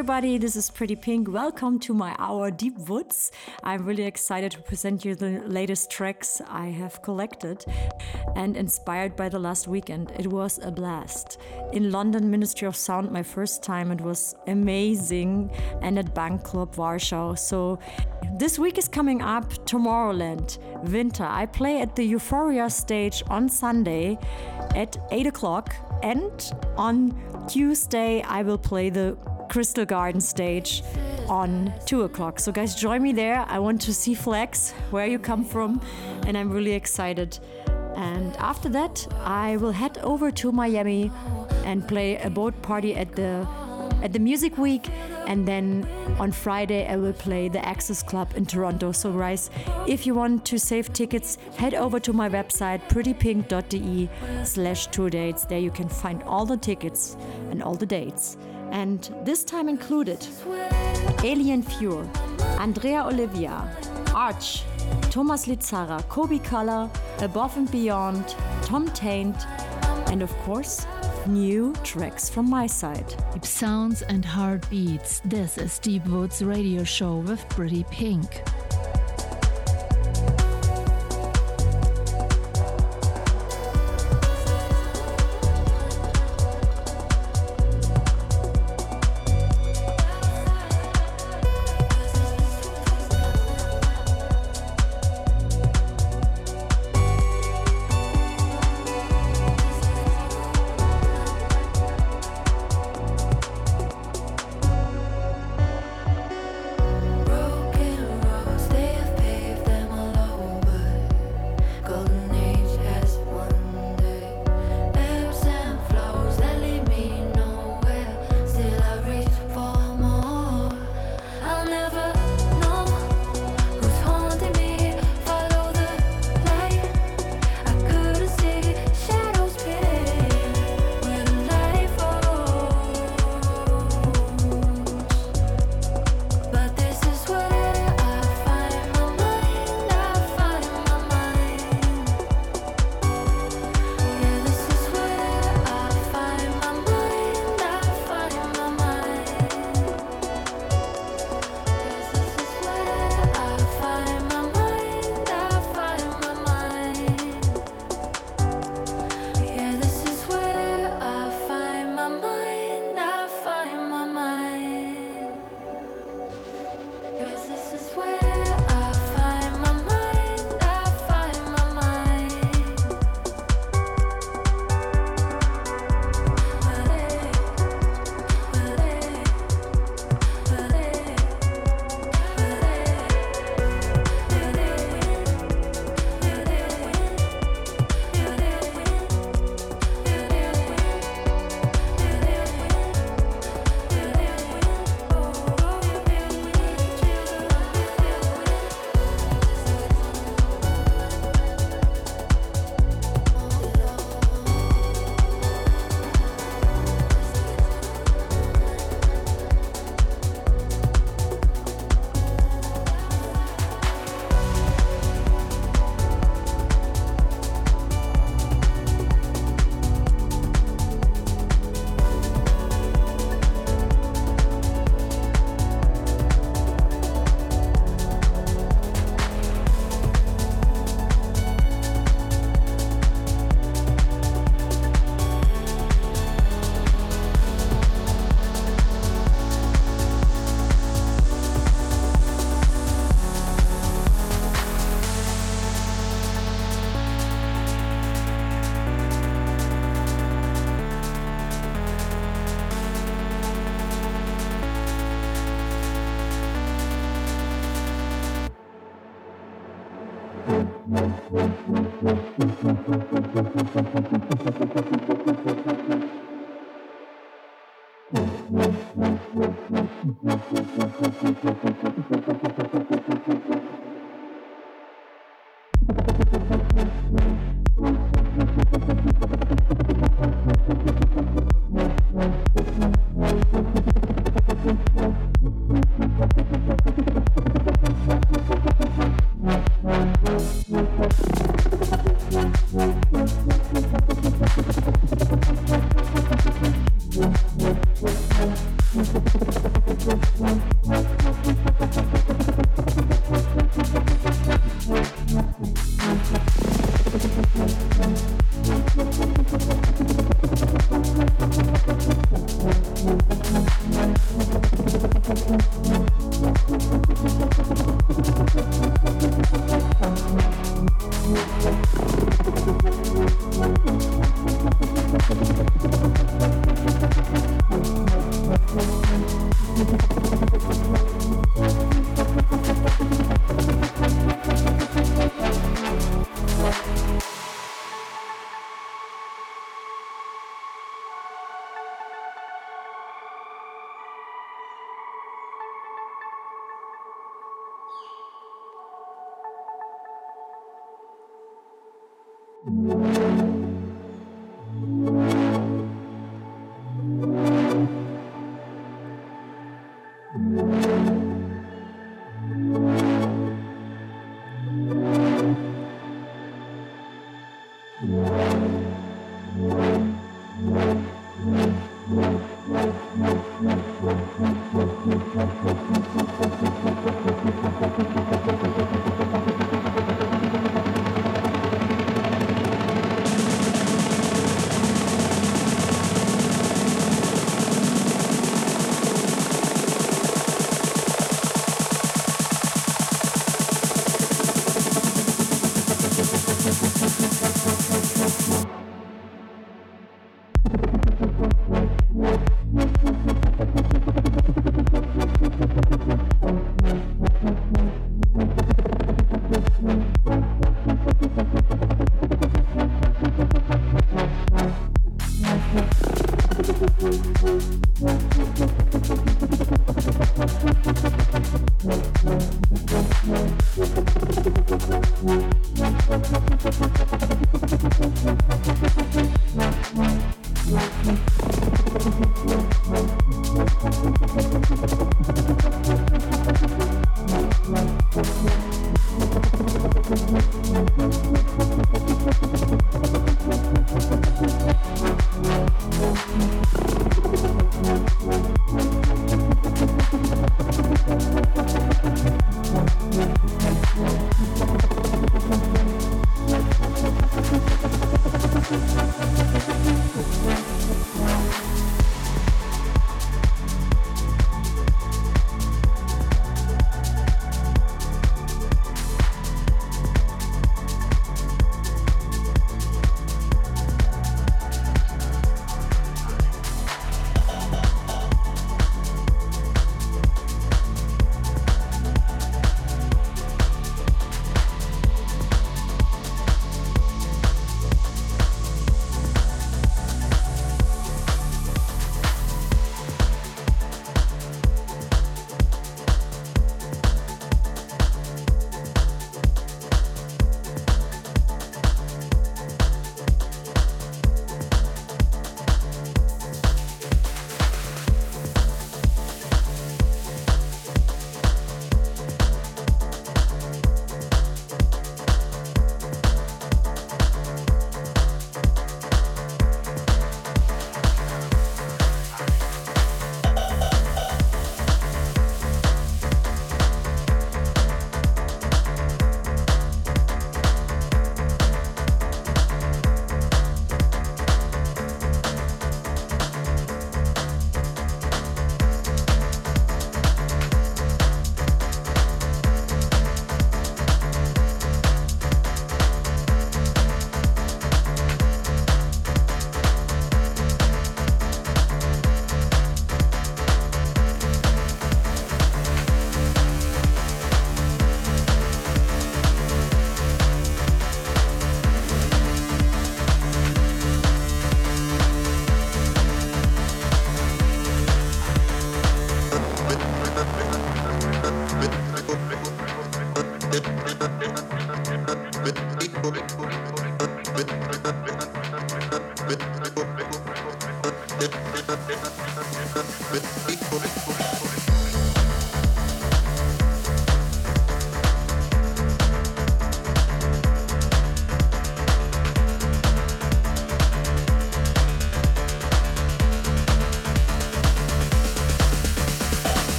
Everybody, this is Pretty Pink. Welcome to my hour Deep Woods. I'm really excited to present you the latest tracks I have collected and inspired by the last weekend. It was a blast. In London, Ministry of Sound, my first time, it was amazing, and at Bank Club Warsaw. So this week is coming up Tomorrowland, Winter. I play at the Euphoria stage on Sunday at 8 o'clock, and on Tuesday, I will play the Crystal Garden stage on 2 o'clock. So, guys, join me there. I want to see Flex, where you come from, and I'm really excited. And after that, I will head over to Miami and play a boat party at the at the Music Week, and then on Friday I will play the Access Club in Toronto. So, guys, if you want to save tickets, head over to my website prettypink.de/slash tour dates. There you can find all the tickets and all the dates and this time included Alien Fuel, Andrea Oliva, Arch, Thomas Lizzara, Kobe Color, Above and Beyond, Tom Taint, and of course, new tracks from my side. Deep sounds and heartbeats. This is Deep Woods Radio Show with Pretty Pink.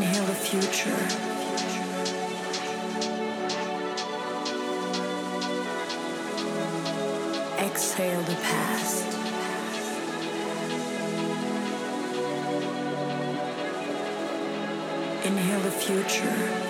inhale the future. Exhale the past. Inhale the future.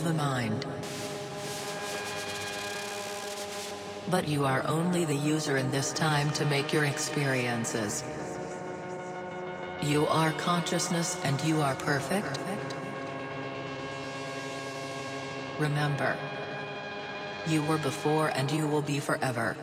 Have mind. But you are only the user in this time to make your experiences. You are consciousness and you are perfect. Remember. You were before and you will be forever.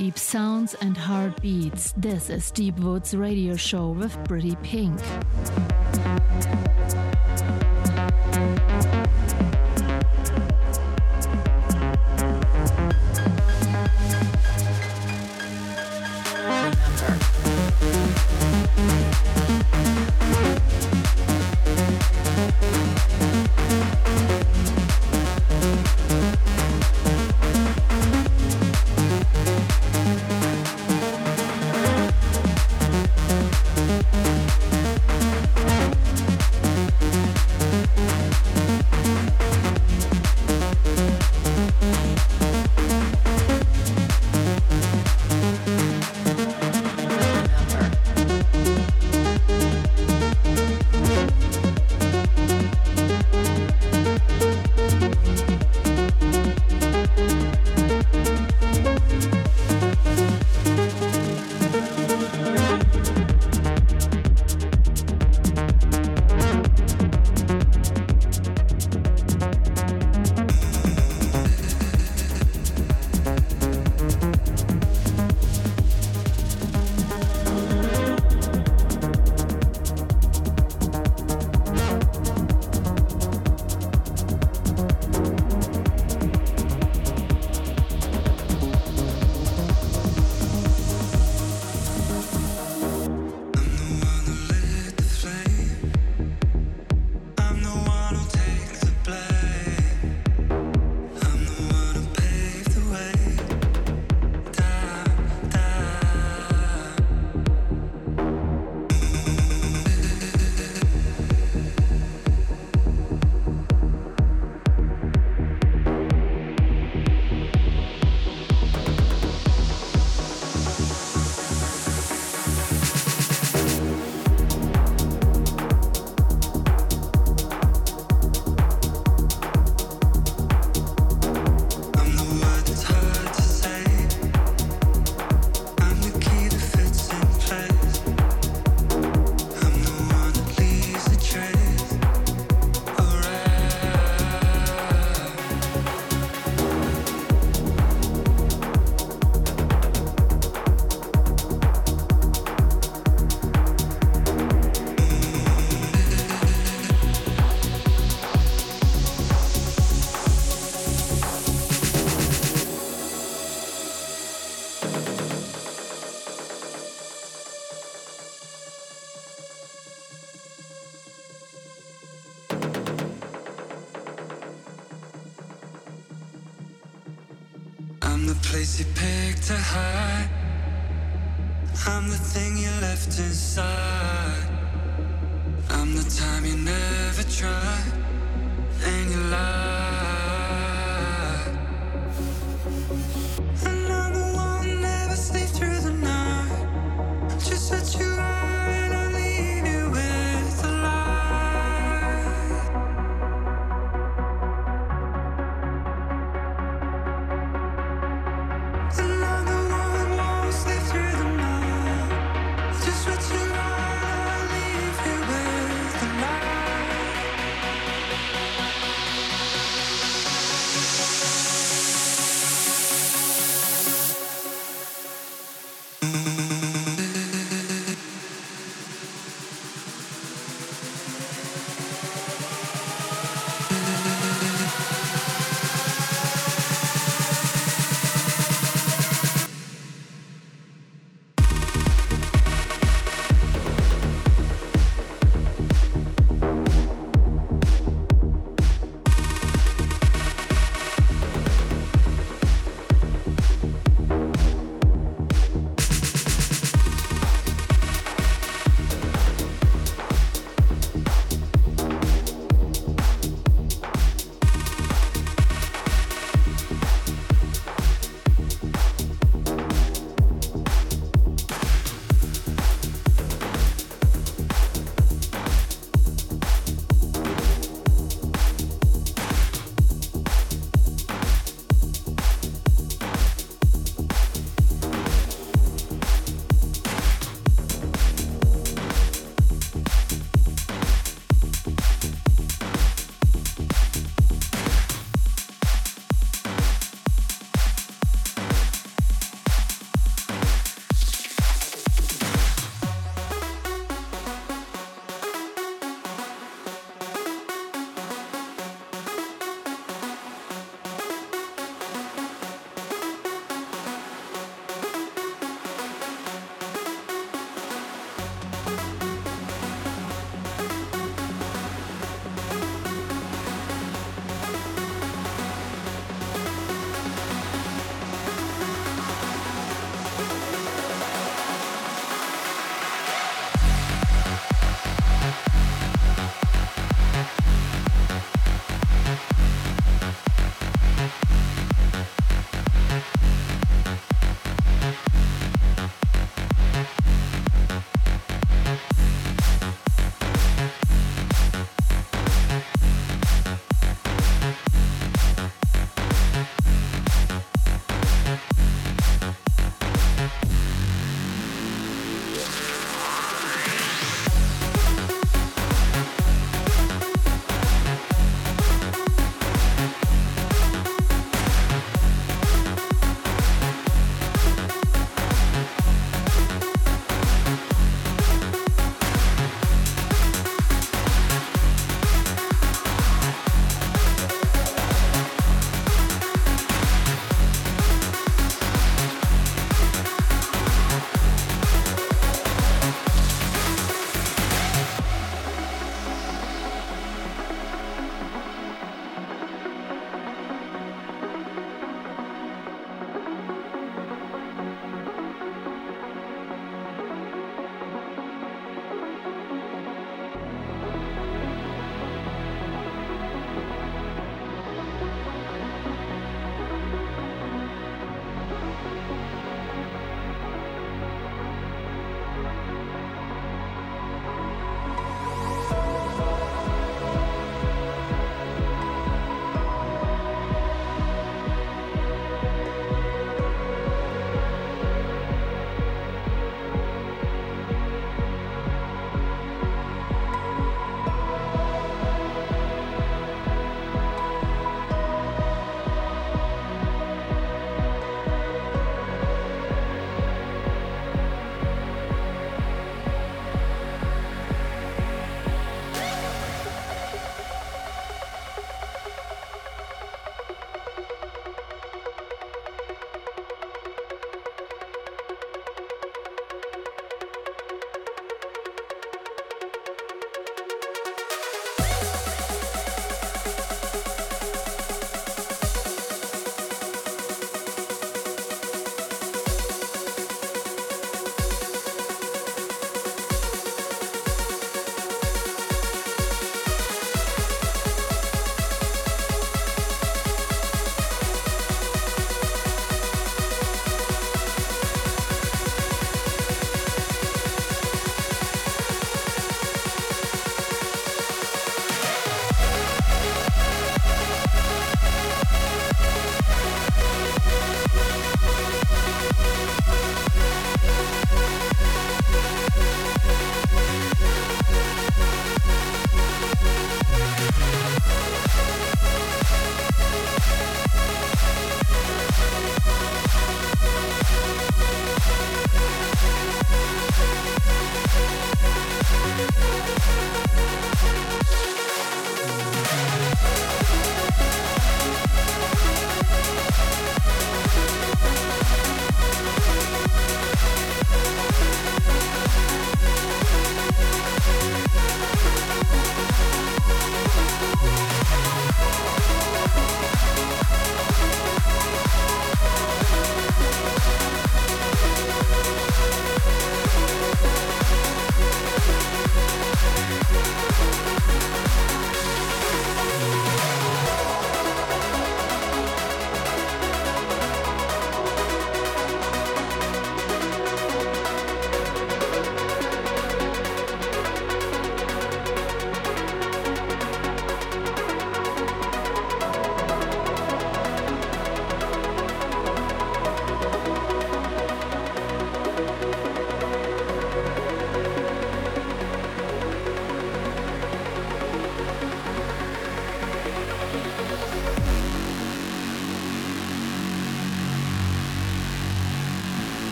Deep sounds and heartbeats. This is Deep Woods Radio Show with Pretty Pink.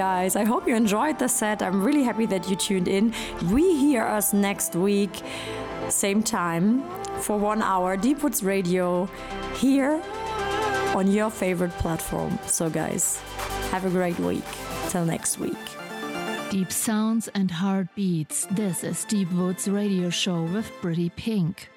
Guys, I hope you enjoyed the set. I'm really happy that you tuned in. We hear us next week, same time, for one hour, Deepwoods Radio, here on your favorite platform. So, guys, have a great week. Till next week. Deep sounds and heartbeats. This is Deepwoods Radio Show with Pretty Pink.